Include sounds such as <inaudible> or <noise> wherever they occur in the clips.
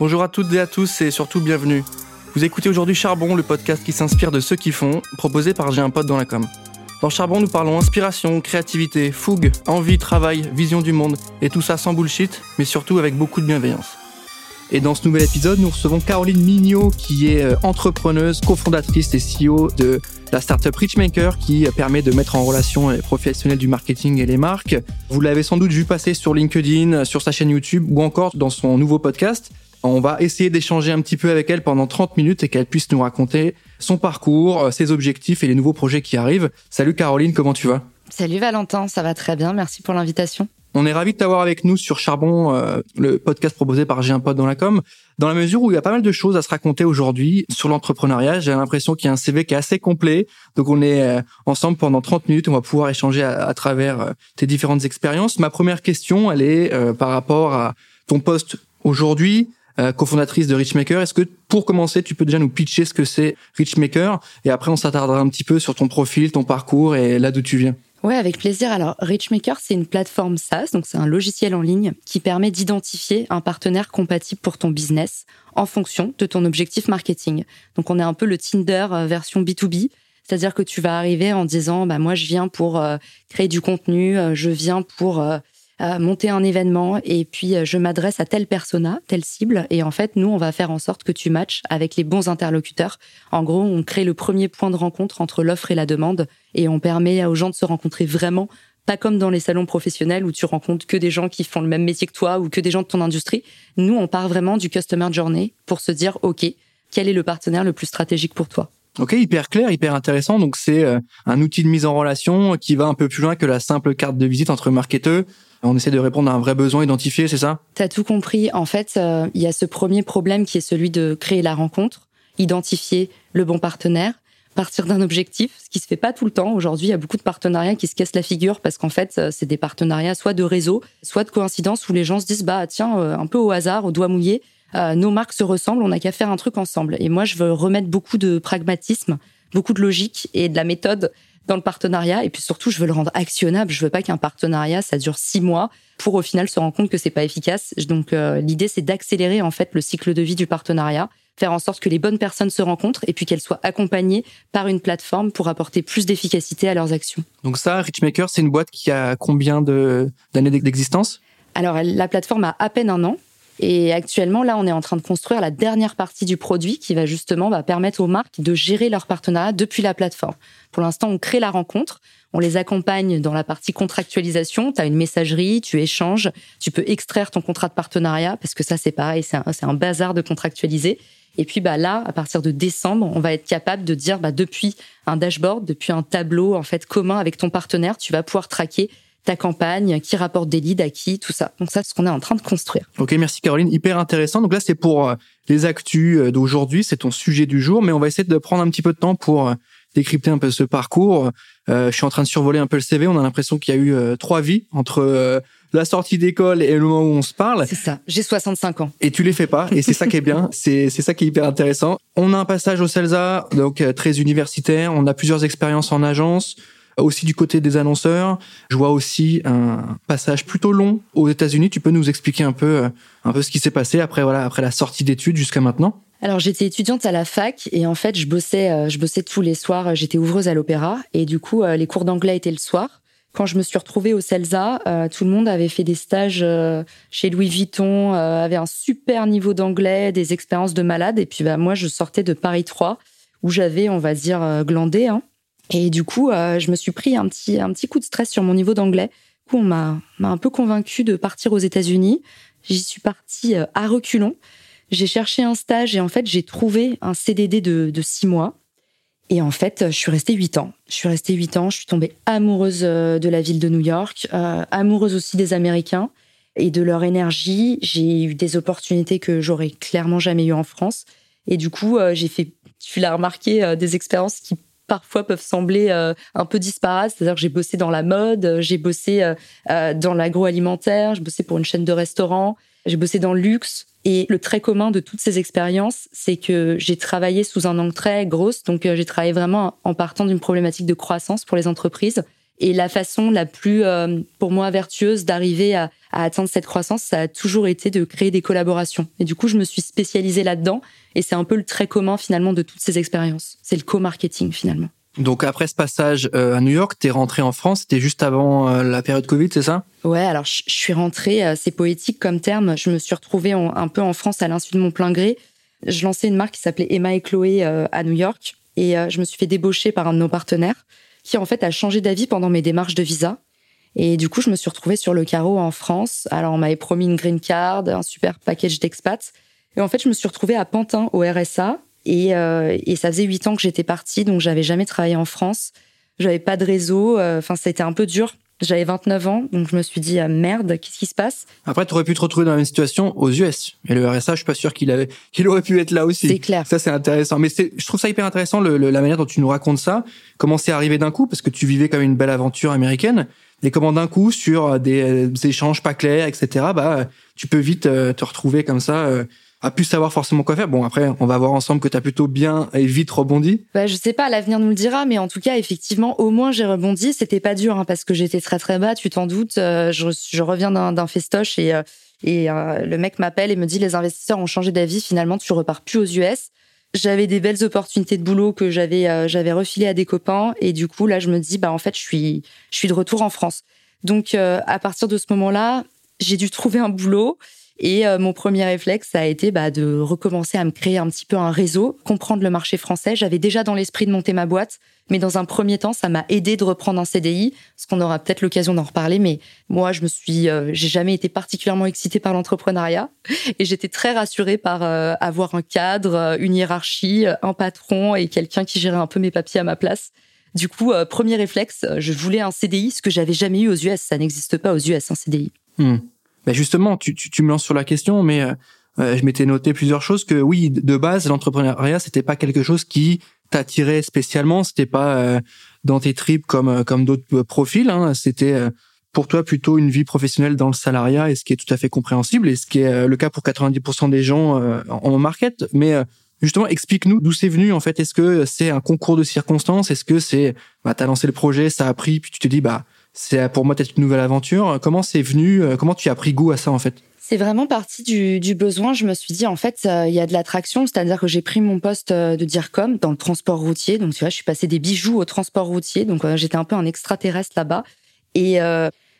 Bonjour à toutes et à tous et surtout bienvenue. Vous écoutez aujourd'hui Charbon, le podcast qui s'inspire de ceux qui font, proposé par J'ai un pote dans la com. Dans Charbon, nous parlons inspiration, créativité, fougue, envie, travail, vision du monde, et tout ça sans bullshit, mais surtout avec beaucoup de bienveillance. Et dans ce nouvel épisode, nous recevons Caroline Mignot, qui est euh, entrepreneuse, cofondatrice et CEO de la startup Richmaker, qui permet de mettre en relation les professionnels du marketing et les marques. Vous l'avez sans doute vu passer sur LinkedIn, sur sa chaîne YouTube ou encore dans son nouveau podcast. On va essayer d'échanger un petit peu avec elle pendant 30 minutes et qu'elle puisse nous raconter son parcours, euh, ses objectifs et les nouveaux projets qui arrivent. Salut Caroline, comment tu vas? Salut Valentin, ça va très bien, merci pour l'invitation. On est ravi de t'avoir avec nous sur Charbon, euh, le podcast proposé par J'ai un pote dans la com, dans la mesure où il y a pas mal de choses à se raconter aujourd'hui sur l'entrepreneuriat. J'ai l'impression qu'il y a un CV qui est assez complet. Donc on est euh, ensemble pendant 30 minutes, on va pouvoir échanger à, travers euh, tes différentes expériences. Ma première question, elle est par rapport à ton poste aujourd'hui, cofondatrice de Richmaker. Est-ce que pour commencer, tu peux déjà nous pitcher ce que c'est Richmaker? Et après on s'attardera un petit peu sur ton profil, ton parcours et là d'où tu viens. Ouais, avec plaisir. Alors, Richmaker, c'est une plateforme SaaS, donc c'est un logiciel en ligne qui permet d'identifier un partenaire compatible pour ton business en fonction de ton objectif marketing. Donc, on est un peu le Tinder euh, version B2B. C'est-à-dire que tu vas arriver en disant, bah, moi, je viens pour euh, créer du contenu, euh, je viens pour monter un événement et puis je m'adresse à telle persona, telle cible. Et en fait, nous, on va faire en sorte que tu matches avec les bons interlocuteurs. En gros, on crée le premier point de rencontre entre l'offre et la demande et on permet aux gens de se rencontrer vraiment pas comme dans les salons professionnels où tu rencontres que des gens qui font le même métier que toi ou que des gens de ton industrie. Nous, on part vraiment du customer journey pour se dire, OK, quel est le partenaire le plus stratégique pour toi? Ok, hyper clair, hyper intéressant. Donc c'est euh, un outil de mise en relation qui va un peu plus loin que la simple carte de visite entre marketeurs. On essaie de répondre à un vrai besoin identifié, c'est ça? T'as tout compris. En fait, euh, il y a ce premier problème qui est celui de créer la rencontre, identifier le bon partenaire, partir d'un objectif, ce qui se fait pas tout le temps. Aujourd'hui, il y a beaucoup de partenariats qui se cassent la figure parce qu'en fait, euh, c'est des partenariats soit de réseau, soit de coïncidence où les gens se disent bah tiens, euh, un peu au hasard, au doigt mouillé, nos marques se ressemblent, on n'a qu'à faire un truc ensemble. Et moi, je veux remettre beaucoup de pragmatisme, beaucoup de logique et de la méthode dans le partenariat. Et puis surtout, je veux le rendre actionnable. Je veux pas qu'un partenariat ça dure six mois pour au final se rendre compte que c'est pas efficace. Donc l'idée, c'est d'accélérer en fait le cycle de vie du partenariat faire en sorte que les bonnes personnes se rencontrent et puis qu'elles soient accompagnées par une plateforme pour apporter plus d'efficacité à leurs actions. Donc ça, Richmaker, c'est une boîte qui a combien d'années d'existence? Alors la plateforme a à peine un an. Et actuellement, là, on est en train de construire la dernière partie du produit qui va justement bah, permettre aux marques de gérer leur partenariat depuis la plateforme. Pour l'instant, on crée la rencontre, on les accompagne dans la partie contractualisation. Tu as une messagerie, tu échanges, tu peux extraire ton contrat de partenariat parce que ça, c'est pareil, c'est un, un bazar de contractualiser. Et puis bah là, à partir de décembre, on va être capable de dire bah, depuis un dashboard, depuis un tableau en fait commun avec ton partenaire, tu vas pouvoir traquer ta campagne, qui rapporte des leads à qui, tout ça. Donc ça, c'est ce qu'on est en train de construire. Ok, merci Caroline, hyper intéressant. Donc là, c'est pour euh, les actus euh, d'aujourd'hui, c'est ton sujet du jour, mais on va essayer de prendre un petit peu de temps pour euh, décrypter un peu ce parcours. je suis en train de survoler un peu le CV. On a l'impression qu'il y a eu trois vies entre la sortie d'école et le moment où on se parle. C'est ça. J'ai 65 ans. Et tu les fais pas. Et c'est ça qui est bien. <laughs> C'est, c'est ça qui est hyper intéressant. On a un passage au CELSA, donc euh, très universitaire. On a plusieurs expériences en agence. Aussi du côté des annonceurs, je vois aussi un passage plutôt long aux États-Unis. Tu peux nous expliquer un peu, euh, un peu ce qui s'est passé après voilà, après la sortie d'études jusqu'à maintenant? Alors j'étais étudiante à la fac et en fait je bossais, euh, je bossais tous les soirs. J'étais ouvreuse à l'opéra et du coup les cours d'anglais étaient le soir. Quand je me suis retrouvée au CELSA, euh, tout le monde avait fait des stages euh, chez Louis Vuitton, euh, avait un super niveau d'anglais, des expériences de malade. Et puis bah, moi, je sortais de Paris 3, où j'avais, on va dire, glandé. Hein. Et du coup, je me suis pris un petit, un petit coup de stress sur mon niveau d'anglais. Du coup, on m'a un peu convaincu de partir aux États-Unis. J'y suis partie à reculons. J'ai cherché un stage et en fait, j'ai trouvé un CDD de, de six mois. Et en fait, je suis restée huit ans. Je suis restée huit ans. Je suis tombée amoureuse euh, de la ville de New York, euh, amoureuse aussi des Américains et de leur énergie. J'ai eu des opportunités que j'aurais clairement jamais eues en France. Et du coup, euh, j'ai fait, tu l'as remarqué, des expériences qui parfois peuvent sembler un peu disparates. C'est-à-dire que j'ai bossé dans la mode, j'ai bossé dans l'agroalimentaire, j'ai bossé pour une chaîne de restaurants, j'ai bossé dans le luxe. Et le trait commun de toutes ces expériences, c'est que j'ai travaillé sous un angle très grosse. Donc, euh, j'ai travaillé vraiment en partant d'une problématique de croissance pour les entreprises. Et la façon la plus, euh, pour moi, vertueuse d'arriver à, atteindre cette croissance, ça a toujours été de créer des collaborations. Et du coup, je me suis spécialisée là-dedans. Et c'est un peu le trait commun finalement de toutes ces expériences. C'est le co-marketing finalement. Donc après ce passage euh, à New York, t'es rentré en France. C'était juste avant euh, la période Covid, c'est ça? Ouais. Alors je, suis rentrée. c'est poétique comme terme. Je me suis retrouvée un peu en France à l'insu de mon plein gré. Je lançais une marque qui s'appelait Emma et Chloé à New York et je me suis fait débaucher par un de nos partenaires qui en fait a changé d'avis pendant mes démarches de visa. Et du coup, je me suis retrouvée sur le carreau en France. Alors, on m'avait promis une green card, un super package d'expats. Et en fait, je me suis retrouvée à Pantin, au RSA. Et, euh, et ça faisait huit ans que j'étais partie, donc j'avais jamais travaillé en France. J'avais pas de réseau. Euh, enfin, été un peu dur. J'avais 29 ans, donc je me suis dit, ah, merde, qu'est-ce qui se passe? Après, tu aurais pu te retrouver dans la même situation aux US. Et le RSA, je suis pas sûr qu'il avait, qu'il aurait pu être là aussi. C'est clair. Ça, c'est intéressant. Mais c'est, je trouve ça hyper intéressant, le, la manière dont tu nous racontes ça. Comment c'est arrivé d'un coup, parce que tu vivais comme une belle aventure américaine. Et comment d'un coup, sur des, des, échanges pas clairs, etc., bah, tu peux vite euh, te retrouver comme ça, euh, a pu savoir forcément quoi faire. Bon, après, on va voir ensemble que tu as plutôt bien et vite rebondi. Bah, je sais pas, l'avenir nous le dira, mais en tout cas, effectivement, au moins j'ai rebondi. C'était pas dur, hein, parce que j'étais très très bas, tu t'en doutes. Euh, je, reviens d'un festoche et, euh, et euh, le mec m'appelle et me dit les investisseurs ont changé d'avis, finalement, tu repars plus aux US. J'avais des belles opportunités de boulot que j'avais j'avais refilé à des copains et du coup là je me dis bah en fait je suis je suis de retour en France. Donc à partir de ce moment-là, j'ai dû trouver un boulot. Et euh, mon premier réflexe, ça a été bah, de recommencer à me créer un petit peu un réseau, comprendre le marché français. J'avais déjà dans l'esprit de monter ma boîte, mais dans un premier temps, ça m'a aidé de reprendre un CDI, parce qu'on aura peut-être l'occasion d'en reparler. Mais moi, je me suis, euh, j'ai jamais été particulièrement excitée par l'entrepreneuriat, et j'étais très rassurée par euh, avoir un cadre, une hiérarchie, un patron et quelqu'un qui gérait un peu mes papiers à ma place. Du coup, premier réflexe, je voulais un CDI, ce que j'avais jamais eu aux US. Ça n'existe pas aux US un CDI. Hmm. Bah, justement, tu, tu, tu, me lances sur la question, mais euh, euh, je m'étais noté plusieurs choses que oui, de base, l'entrepreneuriat, c'était pas quelque chose qui t'attirait spécialement, c'était pas euh, dans tes tripes comme comme d'autres profils, hein, c'était pour toi plutôt une vie professionnelle dans le salariat, et ce qui est tout à fait compréhensible, et ce qui est le cas pour 90% des gens en market. Mais justement, explique-nous d'où c'est venu en fait. Est-ce que c'est un concours de circonstances? Est-ce que c'est bah t'as lancé le projet, ça a pris, puis tu te dis bah c'est pour moi peut-être une nouvelle aventure. Comment c'est venu euh, Comment tu as pris goût à ça en fait? C'est vraiment parti du, besoin. Je me suis dit, en fait, euh, il y a de l'attraction, c'est-à-dire que j'ai pris mon poste euh, de DIRCOM dans le transport routier. Donc, tu vois, je suis passée des bijoux au transport routier. Donc, j'étais un peu un extraterrestre là-bas. Et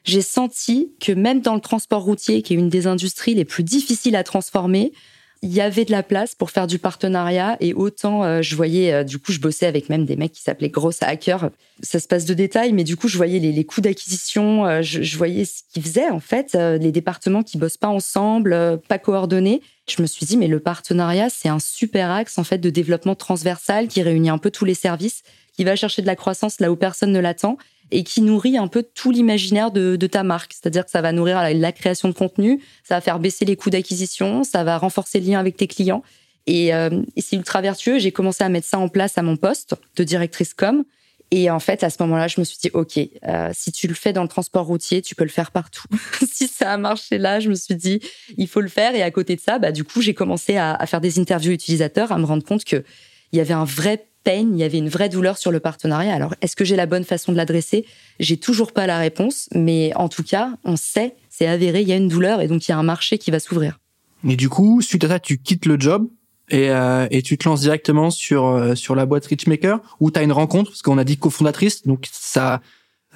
j'ai senti que même dans le transport routier, qui est une des industries les plus difficiles à transformer, il y avait de la place pour faire du partenariat et autant euh, je voyais euh, du coup je bossais avec même des mecs qui s'appelaient gros hackers ça se passe de détails mais du coup je voyais les, les coûts d'acquisition euh, je, je, voyais ce qu'ils faisaient en fait les départements qui bossent pas ensemble pas coordonnés. Je me suis dit mais le partenariat c'est un super axe en fait de développement transversal qui réunit un peu tous les services qui va chercher de la croissance là où personne ne l'attend et qui nourrit un peu tout l'imaginaire de, ta marque. C'est-à-dire que ça va nourrir la, création de contenu, ça va faire baisser les coûts d'acquisition, ça va renforcer le lien avec tes clients. Et, euh, et c'est ultra vertueux. J'ai commencé à mettre ça en place à mon poste de directrice com. Et en fait, à ce moment-là, je me suis dit, OK, euh, si tu le fais dans le transport routier, tu peux le faire partout. <laughs> si ça a marché là, je me suis dit, il faut le faire. Et à côté de ça, bah, du coup, j'ai commencé à, à, faire des interviews utilisateurs, à me rendre compte que il y avait un vrai peine, il y avait une vraie douleur sur le partenariat. Alors, est-ce que j'ai la bonne façon de l'adresser? J'ai toujours pas la réponse, mais en tout cas, on sait, c'est avéré, il y a une douleur et donc il y a un marché qui va s'ouvrir. Et du coup, suite à ça, tu quittes le job et, euh, et tu te lances directement sur euh, sur la boîte Richmaker où tu as une rencontre? Parce qu'on a dit cofondatrice, donc ça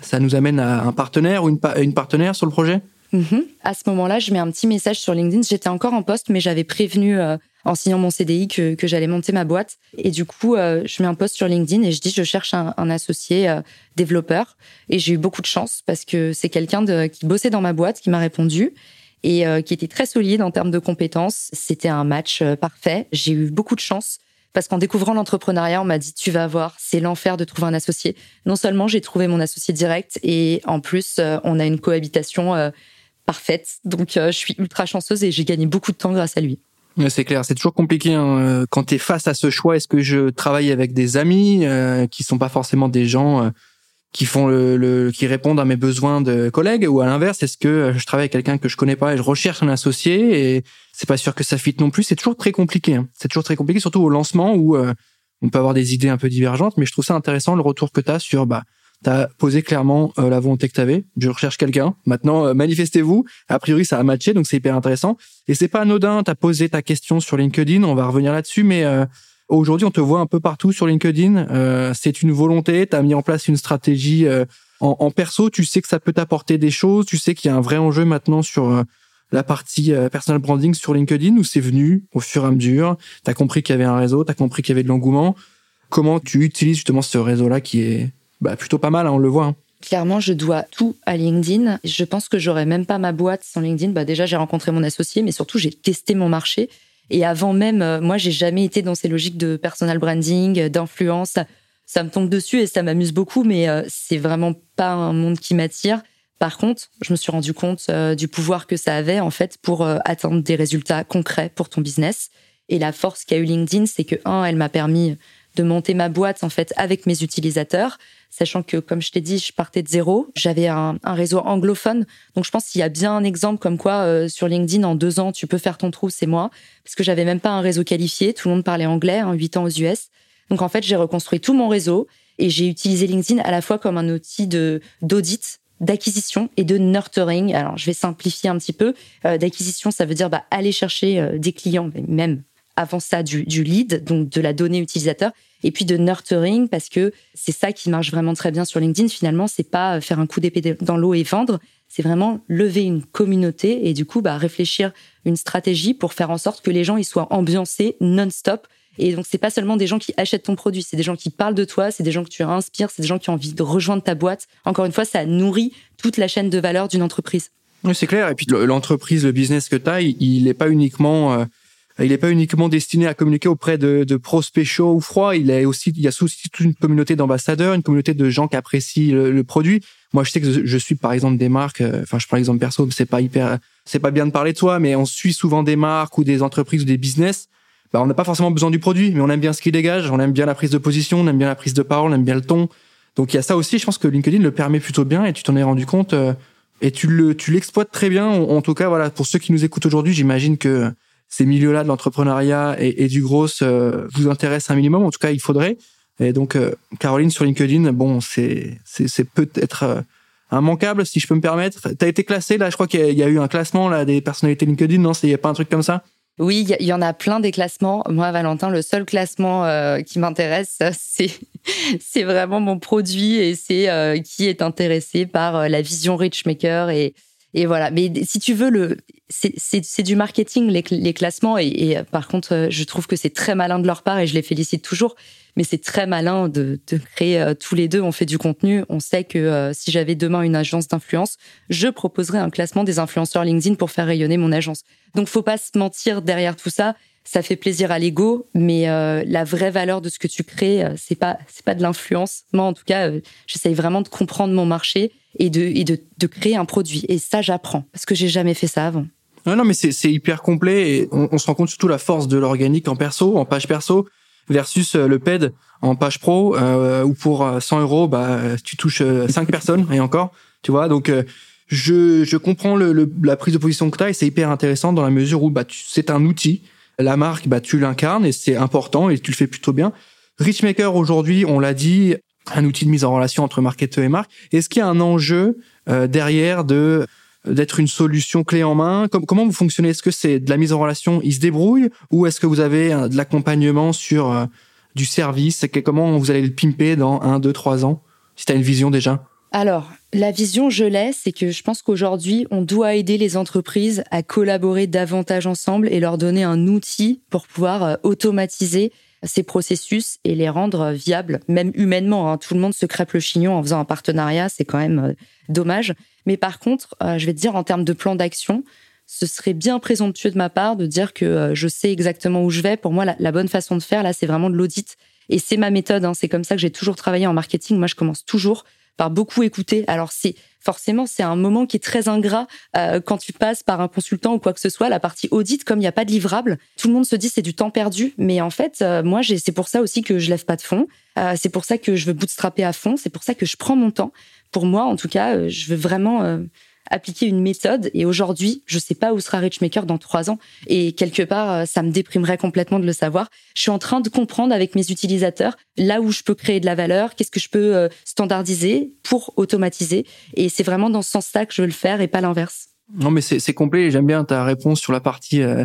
ça nous amène à un partenaire ou une, une partenaire sur le projet? Mm-hmm. À ce moment-là, je mets un petit message sur LinkedIn. J'étais encore en poste, mais j'avais prévenu euh, en signant mon CDI que, que j'allais monter ma boîte. Et du coup, euh, je mets un post sur LinkedIn et je dis je cherche un, un associé euh, développeur. Et j'ai eu beaucoup de chance parce que c'est quelqu'un qui bossait dans ma boîte qui m'a répondu et euh, qui était très solide en termes de compétences. C'était un match parfait. J'ai eu beaucoup de chance parce qu'en découvrant l'entrepreneuriat, on m'a dit tu vas voir, c'est l'enfer de trouver un associé. Non seulement j'ai trouvé mon associé direct et en plus on a une cohabitation parfaite. Donc je suis ultra chanceuse et j'ai gagné beaucoup de temps grâce à lui. C'est clair, c'est toujours compliqué hein. Euh, quand tu es face à ce choix. Est-ce que je travaille avec des amis euh, qui sont pas forcément des gens euh, qui font le, qui répondent à mes besoins de collègues? Ou à l'inverse Est-ce que je travaille avec quelqu'un que je connais pas et je recherche un associé et c'est pas sûr que ça fit non plus? C'est toujours très compliqué. Hein. C'est toujours très compliqué, surtout au lancement où on peut avoir des idées un peu divergentes. Mais je trouve ça intéressant le retour que tu as sur bah tu as posé clairement euh, la volonté que tu avais. Je recherche quelqu'un. Maintenant, euh, manifestez-vous. A priori, ça a matché, donc c'est hyper intéressant. Et c'est pas anodin, tu as posé ta question sur LinkedIn, on va revenir là-dessus, mais euh, aujourd'hui, on te voit un peu partout sur LinkedIn. c'est une volonté, tu as mis en place une stratégie en, en, perso, tu sais que ça peut t'apporter des choses, tu sais qu'il y a un vrai enjeu maintenant sur la partie personal branding sur LinkedIn, où c'est venu au fur et à mesure, tu as compris qu'il y avait un réseau, tu as compris qu'il y avait de l'engouement. Comment tu utilises justement ce réseau-là qui est bah, plutôt pas mal, hein, on le voit. Hein. Clairement, je dois tout à LinkedIn. Je pense que j'aurais même pas ma boîte sans LinkedIn. Bah, déjà, j'ai rencontré mon associé, mais surtout, j'ai testé mon marché. Et avant même, euh, moi, j'ai jamais été dans ces logiques de personal branding, d'influence. Ça, me tombe dessus et ça m'amuse beaucoup, mais euh, c'est vraiment pas un monde qui m'attire. Par contre, je me suis rendu compte euh, du pouvoir que ça avait en fait pour atteindre des résultats concrets pour ton business. Et la force qu'a eu LinkedIn, c'est que un, elle m'a permis de monter ma boîte en fait avec mes utilisateurs, sachant que comme je t'ai dit, je partais de zéro. J'avais un, réseau anglophone, donc je pense qu'il y a bien un exemple comme quoi euh, sur LinkedIn en deux ans tu peux faire ton trou, c'est moi, parce que j'avais même pas un réseau qualifié, tout le monde parlait anglais, hein, huit ans aux US. Donc en fait j'ai reconstruit tout mon réseau et j'ai utilisé LinkedIn à la fois comme un outil de d'audit d'acquisition et de nurturing. Alors, je vais simplifier un petit peu. Euh, d'acquisition, ça veut dire bah, aller chercher euh, des clients, même avant ça du, lead, donc de la donnée utilisateur, et puis de nurturing parce que c'est ça qui marche vraiment très bien sur LinkedIn. Finalement, c'est pas faire un coup d'épée dans l'eau et vendre, c'est vraiment lever une communauté et du coup bah, réfléchir une stratégie pour faire en sorte que les gens ils soient ambiancés non-stop. Et donc c'est pas seulement des gens qui achètent ton produit, c'est des gens qui parlent de toi, c'est des gens que tu inspires, c'est des gens qui ont envie de rejoindre ta boîte. Encore une fois, ça nourrit toute la chaîne de valeur d'une entreprise. Oui, c'est clair. Et puis l'entreprise, le business que tu as, il n'est pas uniquement euh, il n'est pas uniquement destiné à communiquer auprès de, de prospects chauds ou froids. Il est aussi, il y a aussi toute une communauté d'ambassadeurs, une communauté de gens qui apprécient le, produit. Moi, je sais que je suis par exemple des marques. Euh, enfin, je prends l'exemple perso, c'est pas hyper, c'est pas bien de parler de toi, mais on suit souvent des marques ou des entreprises ou des business. Bah, on n'a pas forcément besoin du produit, mais on aime bien ce qu'il dégage. On aime bien la prise de position, on aime bien la prise de parole, on aime bien le ton. Donc il y a ça aussi. Je pense que LinkedIn le permet plutôt bien et tu t'en es rendu compte. Euh, et tu le, tu l'exploites très bien. En, en, tout cas, voilà, pour ceux qui nous écoutent aujourd'hui, j'imagine que ces milieux-là de l'entrepreneuriat et, du gros euh, vous intéressent un minimum. En tout cas, il faudrait. Et donc, euh, Caroline sur LinkedIn, bon, c'est peut-être euh, immanquable, si je peux me permettre. Tu as été classé là, je crois qu'il y, a eu un classement là des personnalités LinkedIn, non? Il n'y a pas un truc comme ça? Oui, il y, en a plein des classements. Moi, Valentin, le seul classement qui m'intéresse, <laughs> c'est c'est vraiment mon produit et c'est qui est intéressé par la vision Richmaker et et voilà. Mais si tu veux, le, c'est du marketing, les, les classements. Et, et, par contre, euh, je trouve que c'est très malin de leur part et je les félicite toujours. Mais c'est très malin de, de créer euh, tous les deux. On fait du contenu. On sait que euh, si j'avais demain une agence d'influence, je proposerais un classement des influenceurs LinkedIn pour faire rayonner mon agence. Donc, faut pas se mentir derrière tout ça ça fait plaisir à l'ego, mais euh, la vraie valeur de ce que tu crées, euh, c'est pas c'est pas de l'influence. Moi, en tout cas, euh, j'essaye vraiment de comprendre mon marché et de et de, de créer un produit. Et ça, j'apprends parce que j'ai jamais fait ça avant. Non, non, mais c'est hyper complet et on, se rend compte surtout la force de l'organique en perso, en page perso versus le PED en page pro où pour 100 euros, bah tu touches 5 personnes et encore, tu vois. Donc je, je comprends le, la prise de position que tu as et c'est hyper intéressant dans la mesure où bah, c'est un outil la marque, bah, tu l'incarnes et c'est important et tu le fais plutôt bien. Richmaker, aujourd'hui, on l'a dit, un outil de mise en relation entre marketeur et marque. Est-ce qu'il y a un enjeu euh, derrière de d'être une solution clé en main? Comment vous fonctionnez? Est-ce que c'est de la mise en relation, ils se débrouillent Ou est-ce que vous avez de l'accompagnement sur euh, du service? Comment vous allez le pimper dans un, deux, trois ans Si tu as une vision déjà? Alors, la vision, je l'ai, c'est que je pense qu'aujourd'hui, on doit aider les entreprises à collaborer davantage ensemble et leur donner un outil pour pouvoir euh, automatiser ces processus et les rendre viables, même humainement. Hein. Tout le monde se crêpe le chignon en faisant un partenariat, c'est quand même euh, dommage. Mais par contre, euh, je vais te dire en termes de plan d'action, ce serait bien présomptueux de ma part de dire que je sais exactement où je vais. Pour moi, la, bonne façon de faire, là, c'est vraiment de l'audit. Et c'est ma méthode. Hein. C'est comme ça que j'ai toujours travaillé en marketing. Moi, je commence toujours par beaucoup écouter. Alors c'est forcément c'est un moment qui est très ingrat euh, quand tu passes par un consultant ou quoi que ce soit. La partie audit, comme il n'y a pas de livrable, tout le monde se dit c'est du temps perdu. Mais en fait, euh, moi c'est pour ça aussi que je lève pas de fond. Euh, c'est pour ça que je veux bootstrapper à fond. C'est pour ça que je prends mon temps. Pour moi, en tout cas, je veux vraiment appliquer une méthode. Et aujourd'hui, je sais pas où sera Richmaker dans trois ans. Et quelque part, euh, ça me déprimerait complètement de le savoir. Je suis en train de comprendre avec mes utilisateurs là où je peux créer de la valeur, qu'est-ce que je peux euh, standardiser pour automatiser. Et c'est vraiment dans ce sens-là que je veux le faire et pas l'inverse. Non, mais c'est complet. J'aime bien ta réponse sur la partie euh,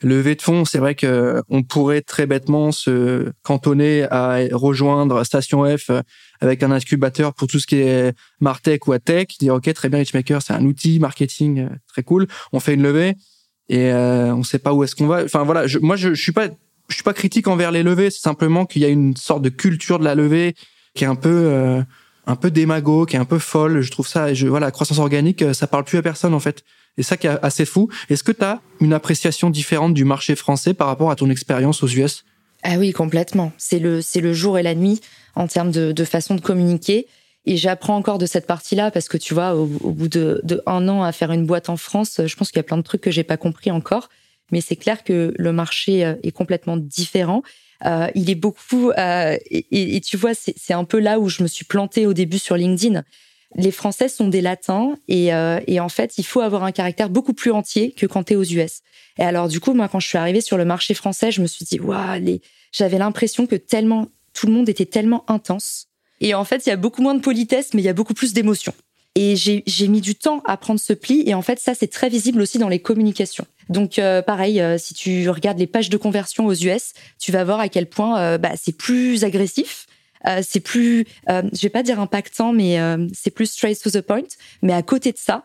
levée de fonds. C'est vrai que on pourrait très bêtement se cantonner à rejoindre Station F euh, avec un incubateur pour tout ce qui est Martech ou Atech. Dire ok, très bien, Richmaker, c'est un outil marketing euh, très cool. On fait une levée et euh, on sait pas où est-ce qu'on va. Enfin voilà, je, moi je, je suis pas je suis pas critique envers les levées. C'est simplement qu'il y a une sorte de culture de la levée qui est un peu euh, un peu démago, qui est un peu folle. Je trouve ça, je, voilà, la croissance organique, euh, ça parle plus à personne en fait. Et ça qui est assez fou. Est-ce que tu as une appréciation différente du marché français par rapport à ton expérience aux US Ah oui, complètement. C'est le, c'est le jour et la nuit en termes de, façon de communiquer. Et j'apprends encore de cette partie-là parce que tu vois, au, bout de, de, un an à faire une boîte en France, je pense qu'il y a plein de trucs que j'ai pas compris encore. Mais c'est clair que le marché euh, est complètement différent. Euh, il est beaucoup euh, et, et, tu vois, c'est un peu là où je me suis plantée au début sur LinkedIn. Les Français sont des latins et, euh, et en fait, il faut avoir un caractère beaucoup plus entier que quand tu es aux US. Et alors, du coup, moi, quand je suis arrivée sur le marché français, je me suis dit, waouh, j'avais l'impression que tellement tout le monde était tellement intense. Et en fait, il y a beaucoup moins de politesse, mais il y a beaucoup plus d'émotion. Et j'ai mis du temps à prendre ce pli. Et en fait, ça, c'est très visible aussi dans les communications. Donc, euh, pareil, euh, si tu regardes les pages de conversion aux US, tu vas voir à quel point bah, c'est plus agressif. C'est plus, je vais pas dire impactant, mais c'est plus straight to the point. Mais à côté de ça,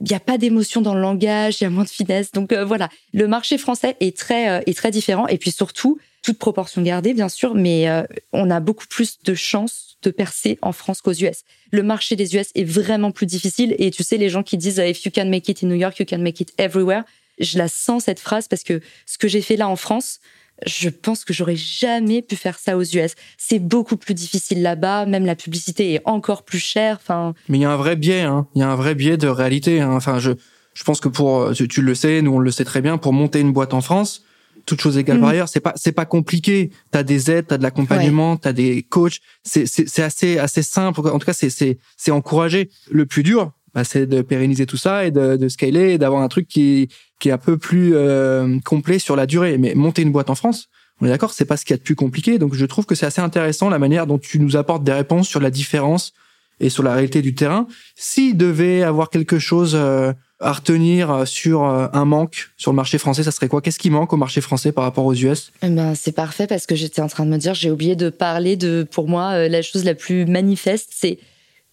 il n'y a pas d'émotion dans le langage, il y a moins de finesse. Donc voilà, le marché français est très est très différent. Et puis surtout, toute proportion gardée, bien sûr, mais on a beaucoup plus de chances de percer en France qu'aux US. Le marché des US est vraiment plus difficile et tu sais les gens qui disent if you can make it in New York, you can make it everywhere. Je la sens cette phrase parce que ce que j'ai fait là en France, je pense que j'aurais jamais pu faire ça aux US. C'est beaucoup plus difficile là-bas, même la publicité est encore plus chère. Enfin. Mais il y a un vrai biais, hein. Il y a un vrai biais de réalité. Hein. Enfin, je, je pense que pour, tu le sais, nous on le sait très bien, pour monter une boîte en France, toute chose égale par mm. ailleurs, c'est pas c'est pas compliqué. T'as des aides, t'as de l'accompagnement, tu t'as des coachs. C'est c'est assez assez simple. En tout cas, c'est c'est c'est encouragé. Le plus dur, bah, c'est de pérenniser tout ça et de, de scaler et d'avoir un truc qui qui est un peu plus euh, complet sur la durée. Mais monter une boîte en France, on est d'accord, c'est pas ce qu'il y a de plus compliqué. Donc je trouve que c'est assez intéressant la manière dont tu nous apportes des réponses sur la différence et sur la réalité du terrain. S'il devait avoir quelque chose euh, à retenir sur euh, un manque sur le marché français, ça serait quoi? Qu'est-ce qui manque au marché français par rapport aux US eh ben, C'est parfait parce que j'étais en train de me dire, j'ai oublié de parler de, pour moi, euh, la chose la plus manifeste, c'est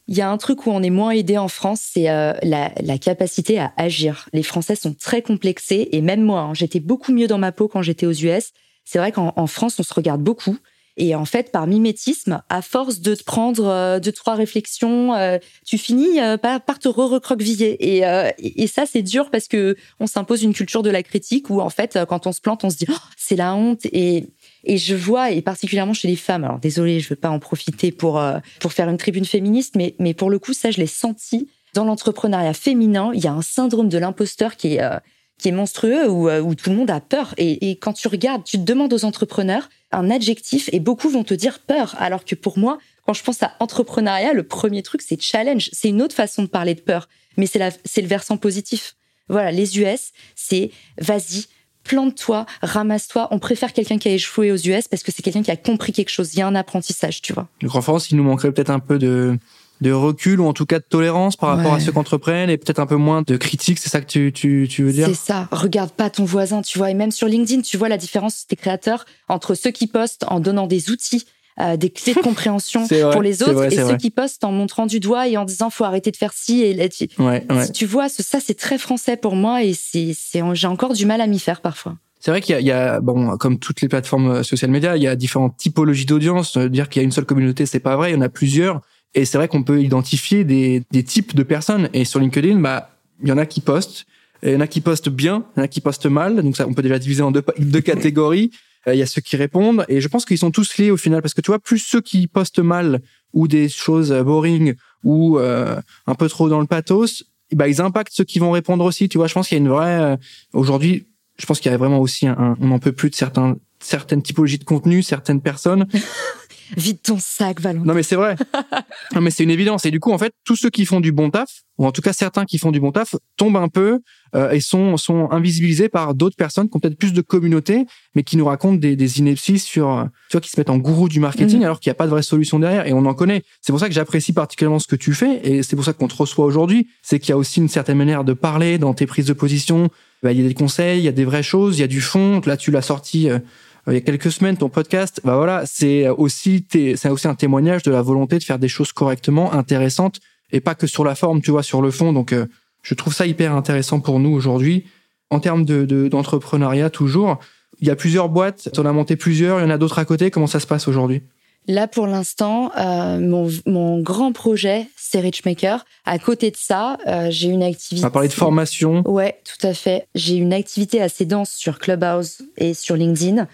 il y a un truc où on est moins aidé en France, c'est la, la, capacité à agir. Les Français sont très complexés et même moi, hein, j'étais beaucoup mieux dans ma peau quand j'étais aux US. C'est vrai qu'en France, on se regarde beaucoup. Et en fait, par mimétisme, à force de te prendre euh, deux trois réflexions, euh, tu finis euh, par, te re-recroqueviller. Et, et, ça, c'est dur parce que on s'impose une culture de la critique où en fait, quand on se plante, on se dit oh, c'est la honte. Et et je vois, et particulièrement chez les femmes, alors désolé, je veux pas en profiter pour pour faire une tribune féministe, mais mais pour le coup, ça, je l'ai senti dans l'entrepreneuriat féminin. Il y a un syndrome de l'imposteur qui est qui est monstrueux où, où tout le monde a peur. Et, et quand tu regardes, tu te demandes aux entrepreneurs un adjectif et beaucoup vont te dire peur. Alors que pour moi, quand je pense à entrepreneuriat, le premier truc, c'est challenge. C'est une autre façon de parler de peur, mais c'est le versant positif. Voilà, les US, c'est vas-y, plante-toi, ramasse-toi. On préfère quelqu'un qui a échoué aux US parce que c'est quelqu'un qui a compris quelque chose. Il y a un apprentissage, tu vois. Donc en France, il nous manquerait peut-être un peu de de recul ou en tout cas de tolérance par rapport à ceux qu'entreprennent et peut-être un peu moins de critique, c'est ça que tu, tu, tu veux dire? C'est ça. Regarde pas ton voisin, tu vois. Et même sur LinkedIn, tu vois la différence des créateurs entre ceux qui postent en donnant des outils, euh, des clés de <laughs> compréhension pour les autres et ceux qui postent en montrant du doigt et en disant faut arrêter de faire ci et là, tu, ouais, tu vois ça c'est très français pour moi et c'est j'ai encore du mal à m'y faire parfois. C'est vrai qu'il y, y, a, bon, comme toutes les plateformes euh, social médias, il y a différentes typologies d'audience. Dire qu'il y a une seule communauté, c'est pas vrai. Il y en a plusieurs. Et c'est vrai qu'on peut identifier des, des types de personnes. Et sur LinkedIn, bah, il y en a qui postent, il y en a qui postent bien, il y en a qui postent mal. Donc ça, on peut déjà diviser en deux, deux catégories. Euh, il y a ceux qui répondent. Et je pense qu'ils sont tous liés au final. Parce que tu vois, plus ceux qui postent mal ou des choses boring ou euh, un peu trop dans le pathos, bah, ils impactent ceux qui vont répondre aussi. Tu vois, je pense qu'il y a une vraie... Euh, aujourd'hui, je pense qu'il y a vraiment aussi un, on n'en peut plus de certains certaines typologies de contenu, certaines personnes <laughs> vide ton sac, Valentin. Non mais c'est vrai. <laughs> non mais c'est une évidence. Et du coup, en fait, tous ceux qui font du bon taf, ou en tout cas certains qui font du bon taf, tombent un peu euh, et sont sont invisibilisés par d'autres personnes qui ont peut-être plus de communauté, mais qui nous racontent des, des inepties sur, euh, tu vois, qui se mettent en gourou du marketing mm. alors qu'il n'y a pas de vraie solution derrière. Et on en connaît. C'est pour ça que j'apprécie particulièrement ce que tu fais, et c'est pour ça qu'on te reçoit aujourd'hui. C'est qu'il y a aussi une certaine manière de parler dans tes prises de position. Bah, il y a des conseils, il y a des vraies choses, il y a du fond. Là, tu l'as sorti. Euh, il y a quelques semaines, ton podcast, bah voilà, c'est aussi, c'est aussi un témoignage de la volonté de faire des choses correctement, intéressantes, et pas que sur la forme, tu vois, sur le fond. Donc, euh, je trouve ça hyper intéressant pour nous aujourd'hui. En termes de, d'entrepreneuriat, toujours, il y a plusieurs boîtes, tu en as monté plusieurs, il y en a d'autres à côté. Comment ça se passe aujourd'hui? Là, pour l'instant, euh, mon, mon, grand projet, c'est Richmaker. À côté de ça, euh, j'ai une activité. On va parler de formation. Ouais, tout à fait. J'ai une activité assez dense sur Clubhouse et sur LinkedIn.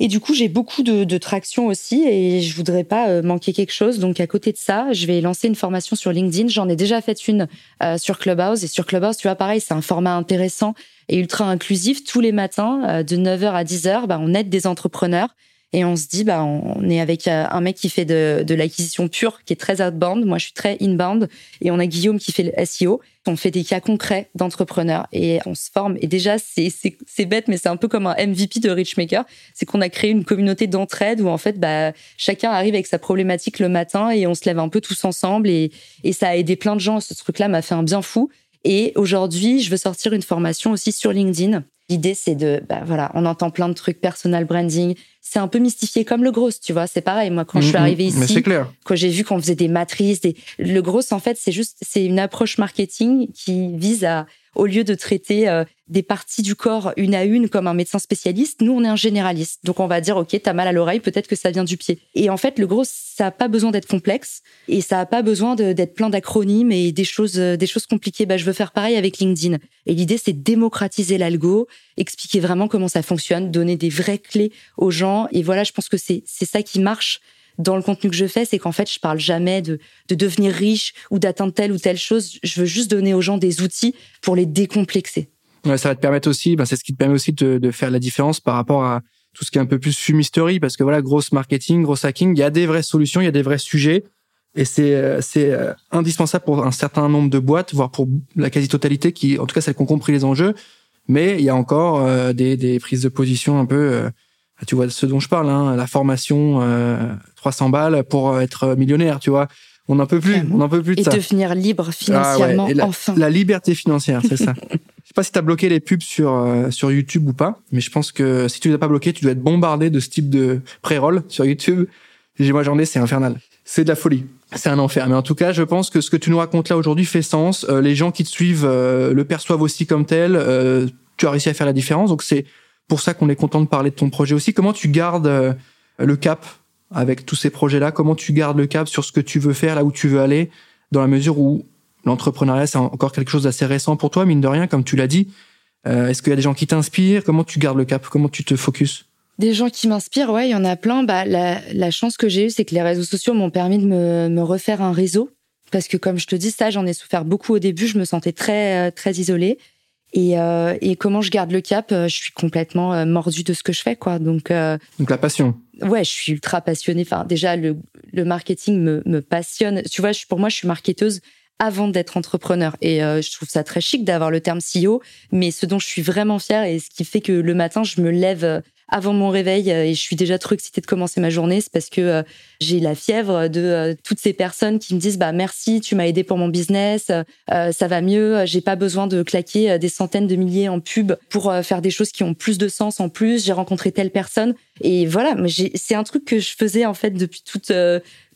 Et du coup, j'ai beaucoup de, de, traction aussi et je voudrais pas euh, manquer quelque chose. Donc, à côté de ça, je vais lancer une formation sur LinkedIn. J'en ai déjà fait une euh, sur Clubhouse. Et sur Clubhouse, tu vois, pareil, c'est un format intéressant et ultra inclusif. Tous les matins, euh, de 9h à 10h, bah, on aide des entrepreneurs. Et on se dit, bah, on est avec un mec qui fait de, de l'acquisition pure, qui est très outbound. Moi, je suis très inbound. Et on a Guillaume qui fait le SEO. On fait des cas concrets d'entrepreneurs et on se forme. Et déjà, c'est bête, mais c'est un peu comme un MVP de Richmaker. C'est qu'on a créé une communauté d'entraide où en fait, bah, chacun arrive avec sa problématique le matin et on se lève un peu tous ensemble. Et, et ça a aidé plein de gens. Ce truc-là m'a fait un bien fou. Et aujourd'hui, je veux sortir une formation aussi sur LinkedIn. L'idée, c'est de, bah voilà, on entend plein de trucs, personal branding. C'est un peu mystifié comme le gros, tu vois. C'est pareil. Moi, quand je suis mm, mm. arrivée ici, quand j'ai vu qu'on faisait des matrices, des... le gros, en fait, c'est juste, c'est une approche marketing qui vise à au lieu de traiter euh, des parties du corps une à une comme un médecin spécialiste, nous on est un généraliste. Donc on va dire ok, t'as mal à l'oreille, peut-être que ça vient du pied. Et en fait, le gros, ça a pas besoin d'être complexe et ça a pas besoin d'être plein d'acronymes et des choses, euh, des choses compliquées. Bah, je veux faire pareil avec LinkedIn. Et l'idée, c'est démocratiser l'algo, expliquer vraiment comment ça fonctionne, donner des vraies clés aux gens. Et voilà, je pense que c'est ça qui marche dans le contenu que je fais, c'est qu'en fait, je parle jamais de, de devenir riche ou d'atteindre telle ou telle chose. Je veux juste donner aux gens des outils pour les décomplexer. Ouais, ça va te permettre aussi, ben c'est ce qui te permet aussi de, de faire la différence par rapport à tout ce qui est un peu plus fumisterie, parce que voilà, grosse marketing, gros hacking, il y a des vraies solutions, il y a des vrais sujets, et c'est euh, c'est euh, indispensable pour un certain nombre de boîtes, voire pour la quasi-totalité, qui, en tout cas, celles qui ont compris les enjeux. Mais il y a encore euh, des, des prises de position un peu tu vois ce dont je parle, hein, la formation, euh, 300 balles pour être millionnaire, tu vois. On n'en peut plus, on n'en peut plus de et ça. Et devenir libre ah financièrement, la, enfin. La liberté financière, c'est ça. <laughs> Je sais pas si tu as bloqué les pubs sur euh, sur YouTube ou pas, mais je pense que si tu les as pas bloqués, tu dois être bombardé de ce type de pré-roll sur YouTube. Moi, j'en ai, c'est infernal. C'est de la folie. C'est un enfer. Mais en tout cas, je pense que ce que tu nous racontes là aujourd'hui fait sens. Euh, les gens qui te suivent euh, le perçoivent aussi comme tel. tu as réussi à faire la différence. Donc, c'est pour ça qu'on est content de parler de ton projet aussi. Comment tu gardes euh, le cap avec tous ces projets-là? Comment tu gardes le cap sur ce que tu veux faire, là où tu veux aller, dans la mesure où l'entrepreneuriat, c'est encore quelque chose d'assez récent pour toi, mine de rien, comme tu l'as dit. Euh, est-ce qu'il y a des gens qui t'inspirent? Comment tu gardes le cap? Comment tu te focuses? Des gens qui m'inspirent, ouais, il y en a plein. Bah, la, chance que j'ai eue, c'est que les réseaux sociaux m'ont permis de me, me, refaire un réseau. Parce que, comme je te dis, ça, j'en ai souffert beaucoup au début. Je me sentais très, euh, très isolée. Et, euh, et, comment je garde le cap euh, Je suis complètement euh, mordue de ce que je fais, quoi. Donc, euh, donc la passion. Ouais, je suis ultra passionnée. Enfin, déjà le, le marketing me, me passionne. Tu vois, je, pour moi, je suis marketeuse avant d'être entrepreneur. Et je trouve ça très chic d'avoir le terme CEO. Mais ce dont je suis vraiment fière et ce qui fait que le matin, je me lève avant mon réveil euh, et je suis déjà trop excitée de commencer ma journée, c'est parce que euh, j'ai la fièvre de euh, toutes ces personnes qui me disent bah merci, tu m'as aidé pour mon business, ça va mieux, j'ai pas besoin de claquer des centaines de milliers en pub pour faire des choses qui ont plus de sens en plus, j'ai rencontré telle personne et voilà, c'est un truc que je faisais en fait depuis toute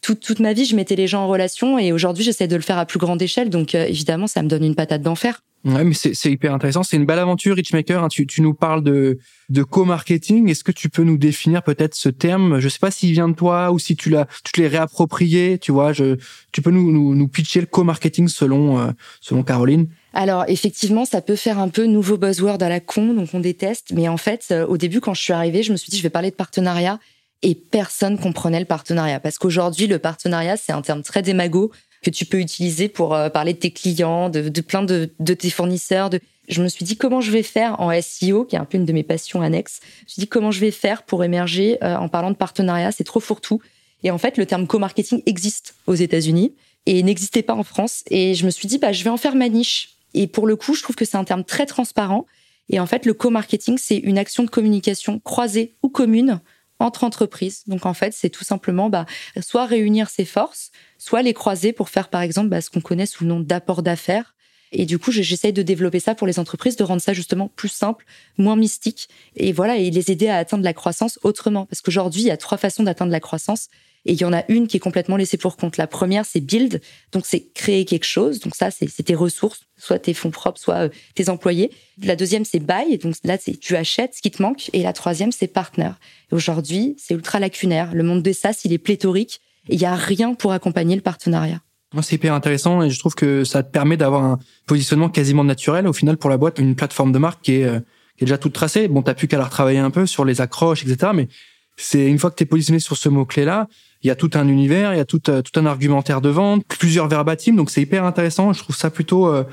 toute, toute ma vie, je mettais les gens en relation et aujourd'hui, j'essaie de le faire à plus grande échelle. Donc, évidemment, ça me donne une patate d'enfer. Ouais, mais c'est hyper intéressant. C'est une belle aventure, Richmaker. Hein. Tu, tu nous parles de, de co-marketing. Est-ce que tu peux nous définir peut-être ce terme? Je sais pas s'il vient de toi ou si tu l'as, tu l'es réapproprié. Tu vois, je, tu peux nous, nous, nous pitcher le co-marketing selon, euh, selon Caroline alors effectivement, ça peut faire un peu nouveau buzzword à la con, donc on déteste. Mais en fait, euh, au début, quand je suis arrivée, je me suis dit, je vais parler de partenariat et personne comprenait le partenariat parce qu'aujourd'hui, le partenariat, c'est un terme très démago que tu peux utiliser pour euh, parler de tes clients, de, plein de, tes fournisseurs. Je me suis dit comment je vais faire en SEO, qui est un peu une de mes passions annexes. Je me suis dit comment je vais faire pour émerger euh, en parlant de partenariat? C'est trop fourre-tout. Et en fait, le terme co-marketing existe aux États-Unis et n'existait pas en France. Et je me suis dit, bah, je vais en faire ma niche. Et pour le coup, je trouve que c'est un terme très transparent. Et en fait, le co-marketing, c'est une action de communication croisée ou commune entre entreprises. Donc en fait, c'est tout simplement bah, soit réunir ses forces, soit les croiser pour faire par exemple bah, ce qu'on connaît sous le nom d'apport d'affaires. Et du coup, j'essaye de développer ça pour les entreprises, de rendre ça justement plus simple, moins mystique, et voilà, et les aider à atteindre la croissance autrement. Parce qu'aujourd'hui, il y a trois façons d'atteindre la croissance. Et il y en a une qui est complètement laissée pour compte. La première, c'est build. Donc, c'est créer quelque chose. Donc, ça, c'est tes ressources, soit tes fonds propres, soit euh, tes employés. La deuxième, c'est buy. Donc, là, c'est tu achètes ce qui te manque. Et la troisième, c'est partner. Aujourd'hui, c'est ultra lacunaire. Le monde des SaaS, il est pléthorique. Il n'y a rien pour accompagner le partenariat. C'est hyper intéressant et je trouve que ça te permet d'avoir un positionnement quasiment naturel au final pour la boîte, une plateforme de marque qui est, euh, qui est déjà toute tracée. Bon, t'as plus qu'à la retravailler un peu sur les accroches, etc. Mais c'est une fois que tu es positionné sur ce mot-clé-là, il y a tout un univers, il y a tout, euh, tout un argumentaire de vente, plusieurs verbatims, donc c'est hyper intéressant. Je trouve ça plutôt euh,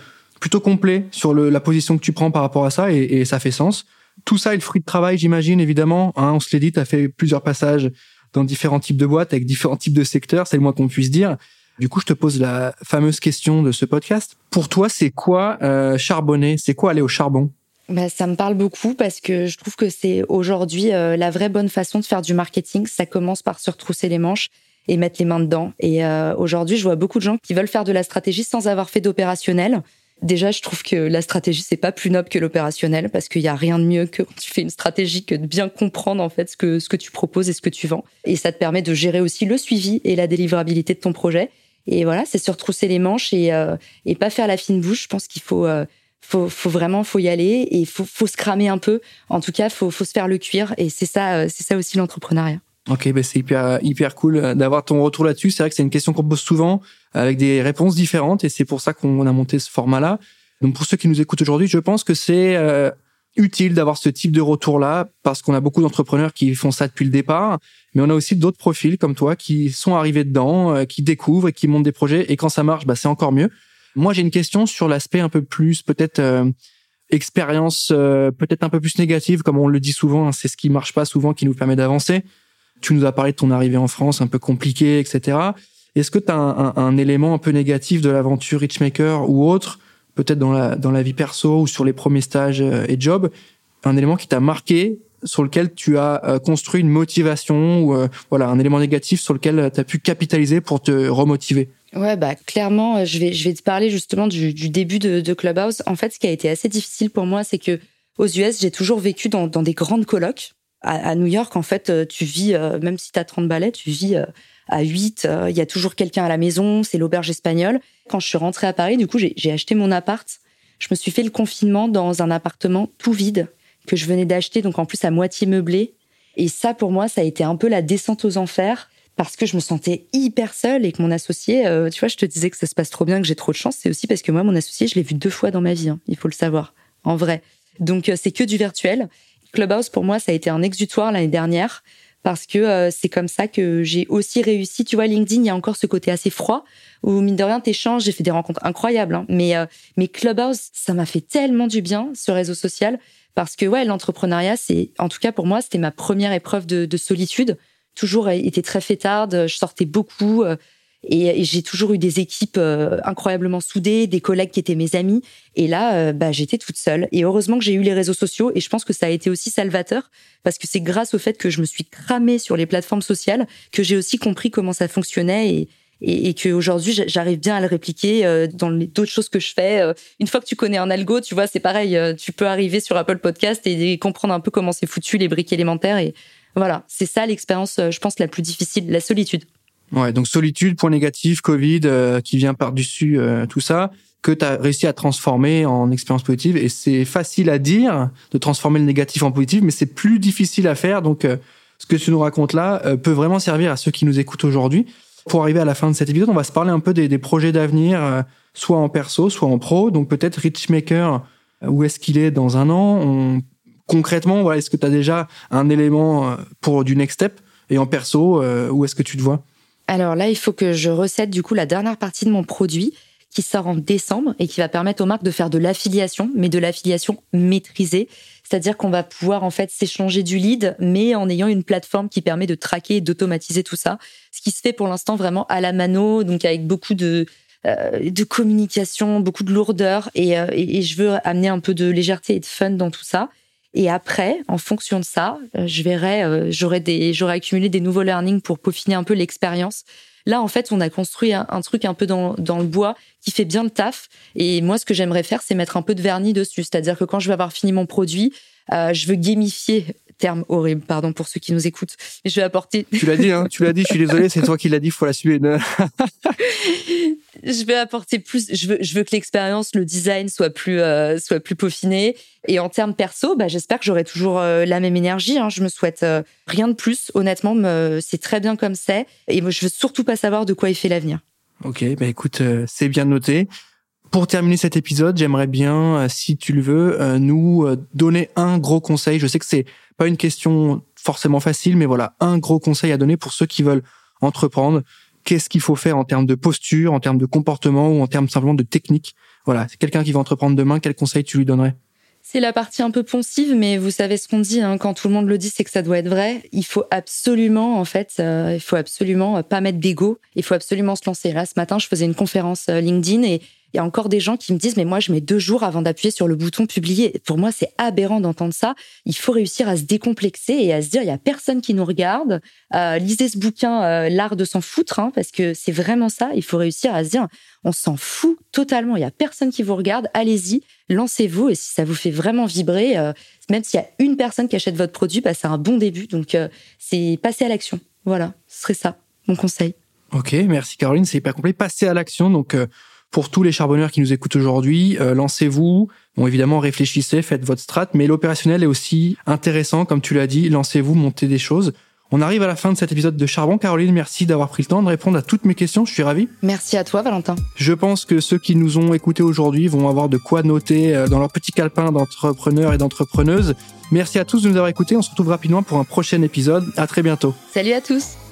plutôt complet sur le, la position que tu prends par rapport à ça et, ça fait sens. Tout ça est le fruit de travail, j'imagine, évidemment. Hein, on se l'est dit, tu fait plusieurs passages dans différents types de boîtes, avec différents types de secteurs, c'est le moins qu'on puisse dire. Du coup, je te pose la fameuse question de ce podcast. Pour toi, c'est quoi euh, charbonner? C'est quoi aller au charbon? Bah, ça me parle beaucoup parce que je trouve que c'est aujourd'hui euh, la vraie bonne façon de faire du marketing. Ça commence par se retrousser les manches et mettre les mains dedans. Et euh, aujourd'hui, je vois beaucoup de gens qui veulent faire de la stratégie sans avoir fait d'opérationnel. Déjà, je trouve que la stratégie c'est pas plus noble que l'opérationnel parce qu'il y a rien de mieux que quand tu fais une stratégie que de bien comprendre en fait ce que ce que tu proposes et ce que tu vends. Et ça te permet de gérer aussi le suivi et la délivrabilité de ton projet. Et voilà, c'est se retrousser les manches et euh, et pas faire la fine bouche. Je pense qu'il faut faut, faut vraiment faut y aller et faut, faut se cramer un peu. En tout cas, faut, faut se faire le cuir et c'est ça, euh, c'est ça aussi l'entrepreneuriat. Ok, ben c'est hyper hyper cool euh, d'avoir ton retour là-dessus. C'est vrai que c'est une question qu'on pose souvent avec des réponses différentes et c'est pour ça qu'on a monté ce format-là. Donc pour ceux qui nous écoutent aujourd'hui, je pense que c'est euh, utile d'avoir ce type de retour-là parce qu'on a beaucoup d'entrepreneurs qui font ça depuis le départ, mais on a aussi d'autres profils comme toi qui sont arrivés dedans, qui découvrent et qui montent des projets et quand ça marche, bah, c'est encore mieux. Moi, j'ai une question sur l'aspect un peu plus peut-être euh, expérience, euh, peut-être un peu plus négative, comme on le dit souvent. Hein, c'est ce qui marche pas souvent qui nous permet d'avancer. Tu nous as parlé de ton arrivée en France, un peu compliqué, etc. Est-ce que tu as un, un, élément un peu négatif de l'aventure Richmaker ou autre, peut-être dans la dans la vie perso ou sur les premiers stages euh, et jobs, un élément qui t'a marqué sur lequel tu as construit une motivation ou voilà un élément négatif sur lequel tu as pu capitaliser pour te remotiver? Ouais, bah clairement, euh, je vais je vais te parler justement du, début de, Clubhouse. En fait, ce qui a été assez difficile pour moi, c'est que aux US, j'ai toujours vécu dans, dans des grandes colocs. À, New York, en fait, euh, tu vis, euh, même si tu as 30 balais, tu vis à 8. Il y a toujours quelqu'un à la maison, c'est l'auberge espagnole. Quand je suis rentrée à Paris, du coup, j'ai acheté mon appart. Je me suis fait le confinement dans un appartement tout vide que je venais d'acheter, donc en plus à moitié meublé. Et ça, pour moi, ça a été un peu la descente aux enfers parce que je me sentais hyper seule et que mon associé, euh, tu vois, je te disais que ça se passe trop bien, que j'ai trop de chance, c'est aussi parce que moi, mon associé, je l'ai vu deux fois dans ma vie, hein, il faut le savoir, en vrai. Donc euh, c'est que du virtuel. Clubhouse, pour moi, ça a été un exutoire l'année dernière parce que euh, c'est comme ça que j'ai aussi réussi. Tu vois, LinkedIn, il y a encore ce côté assez froid où mine de rien t'échanges. J'ai fait des rencontres incroyables, hein, mais mais Clubhouse, ça m'a fait tellement du bien ce réseau social parce que ouais, l'entrepreneuriat, c'est en tout cas pour moi, c'était ma première épreuve de, de solitude toujours été très fêtarde. Je sortais beaucoup. Euh, et, j'ai toujours eu des équipes euh, incroyablement soudées, des collègues qui étaient mes amis. Et là, euh, bah, j'étais toute seule. Et heureusement que j'ai eu les réseaux sociaux. Et je pense que ça a été aussi salvateur parce que c'est grâce au fait que je me suis cramée sur les plateformes sociales que j'ai aussi compris comment ça fonctionnait et, et, et qu'aujourd'hui j'arrive bien à le répliquer dans d'autres choses que je fais. Une fois que tu connais un algo, tu vois, c'est pareil. Tu peux arriver sur Apple Podcast et comprendre un peu comment c'est foutu les briques élémentaires. Et voilà, c'est ça l'expérience, euh, je pense, la plus difficile, la solitude. Ouais, donc solitude, point négatif, Covid, euh, qui vient par-dessus euh, tout ça, que tu as réussi à transformer en expérience positive. Et c'est facile à dire de transformer le négatif en positif, mais c'est plus difficile à faire. Donc, ce que tu nous racontes là peut vraiment servir à ceux qui nous écoutent aujourd'hui. Pour arriver à la fin de cet épisode, on va se parler un peu des, des projets d'avenir, soit en perso, soit en pro. Donc peut-être Richmaker, où est-ce qu'il est dans un an? On concrètement, voilà, est-ce que tu as déjà un élément euh, pour du next step? Et en perso, euh, où est-ce que tu te vois? Alors là, il faut que je recette du coup la dernière partie de mon produit qui sort en décembre et qui va permettre aux marques de faire de l'affiliation, mais de l'affiliation maîtrisée. C'est-à-dire qu'on va pouvoir en fait s'échanger du lead, mais en ayant une plateforme qui permet de traquer et d'automatiser tout ça. Ce qui se fait pour l'instant vraiment à la mano, donc avec beaucoup de euh, de communication, beaucoup de lourdeur, et, euh, et, je veux amener un peu de légèreté et de fun dans tout ça. Et après, en fonction de ça, euh, je verrai, j'aurai des, j'aurai accumulé des nouveaux learnings pour peaufiner un peu l'expérience. Là, en fait, on a construit un, truc un peu dans, dans, le bois qui fait bien le taf. Et moi, ce que j'aimerais faire, c'est mettre un peu de vernis dessus. C'est-à-dire que quand je vais avoir fini mon produit, euh, je veux gamifier terme horrible, pardon pour ceux qui nous écoutent. Mais je vais apporter. Tu l'as dit, hein, tu l'as dit. Je suis désolé, c'est toi qui l'as dit. Faut l'assumer. <laughs> je vais apporter plus. Je veux, je veux que l'expérience, le design soit plus, euh, soit plus peaufiné. Et en termes perso, bah, j'espère que j'aurai toujours euh, la même énergie. Hein. Je me souhaite euh, rien de plus. Honnêtement, c'est très bien comme c'est. Et moi, je veux surtout pas savoir de quoi il fait l'avenir. Ok, bah écoute, c'est bien noté. Pour terminer cet épisode, j'aimerais bien, si tu le veux, nous donner un gros conseil. Je sais que c'est pas une question forcément facile, mais voilà, un gros conseil à donner pour ceux qui veulent entreprendre. Qu'est-ce qu'il faut faire en termes de posture, en termes de comportement ou en termes simplement de technique? Voilà, c'est quelqu'un qui va entreprendre demain, quel conseil tu lui donnerais? C'est la partie un peu ponsive, mais vous savez ce qu'on dit hein, quand tout le monde le dit, c'est que ça doit être vrai. Il faut absolument, en fait, euh, il faut absolument pas mettre d'ego. Il faut absolument se lancer. Là, ce matin, je faisais une conférence euh, LinkedIn et il y a encore des gens qui me disent, mais moi, je mets deux jours avant d'appuyer sur le bouton publier. Pour moi, c'est aberrant d'entendre ça. Il faut réussir à se décomplexer et à se dire, il y a personne qui nous regarde. Euh, lisez ce bouquin, euh, L'art de s'en foutre, hein, parce que c'est vraiment ça. Il faut réussir à se dire, on s'en fout totalement. Il y a personne qui vous regarde. Allez-y, lancez-vous. Et si ça vous fait vraiment vibrer, euh, même s'il y a une personne qui achète votre produit, bah, c'est un bon début. Donc, c'est passer à l'action. Voilà, ce serait ça, mon conseil. Ok, merci Caroline. C'est hyper complet. Passer à l'action. Donc, pour tous les charbonneurs qui nous écoutent aujourd'hui, euh, lancez-vous. Bon, évidemment, réfléchissez, faites votre strat, mais l'opérationnel est aussi intéressant, comme tu l'as dit. Lancez-vous, montez des choses. On arrive à la fin de cet épisode de Charbon. Caroline, merci d'avoir pris le temps de répondre à toutes mes questions. Je suis ravi. Merci à toi, Valentin. Je pense que ceux qui nous ont écoutés aujourd'hui vont avoir de quoi noter euh, dans leur petit calepin d'entrepreneurs et d'entrepreneuses. Merci à tous de nous avoir écoutés. On se retrouve rapidement pour un prochain épisode. À très bientôt. Salut à tous.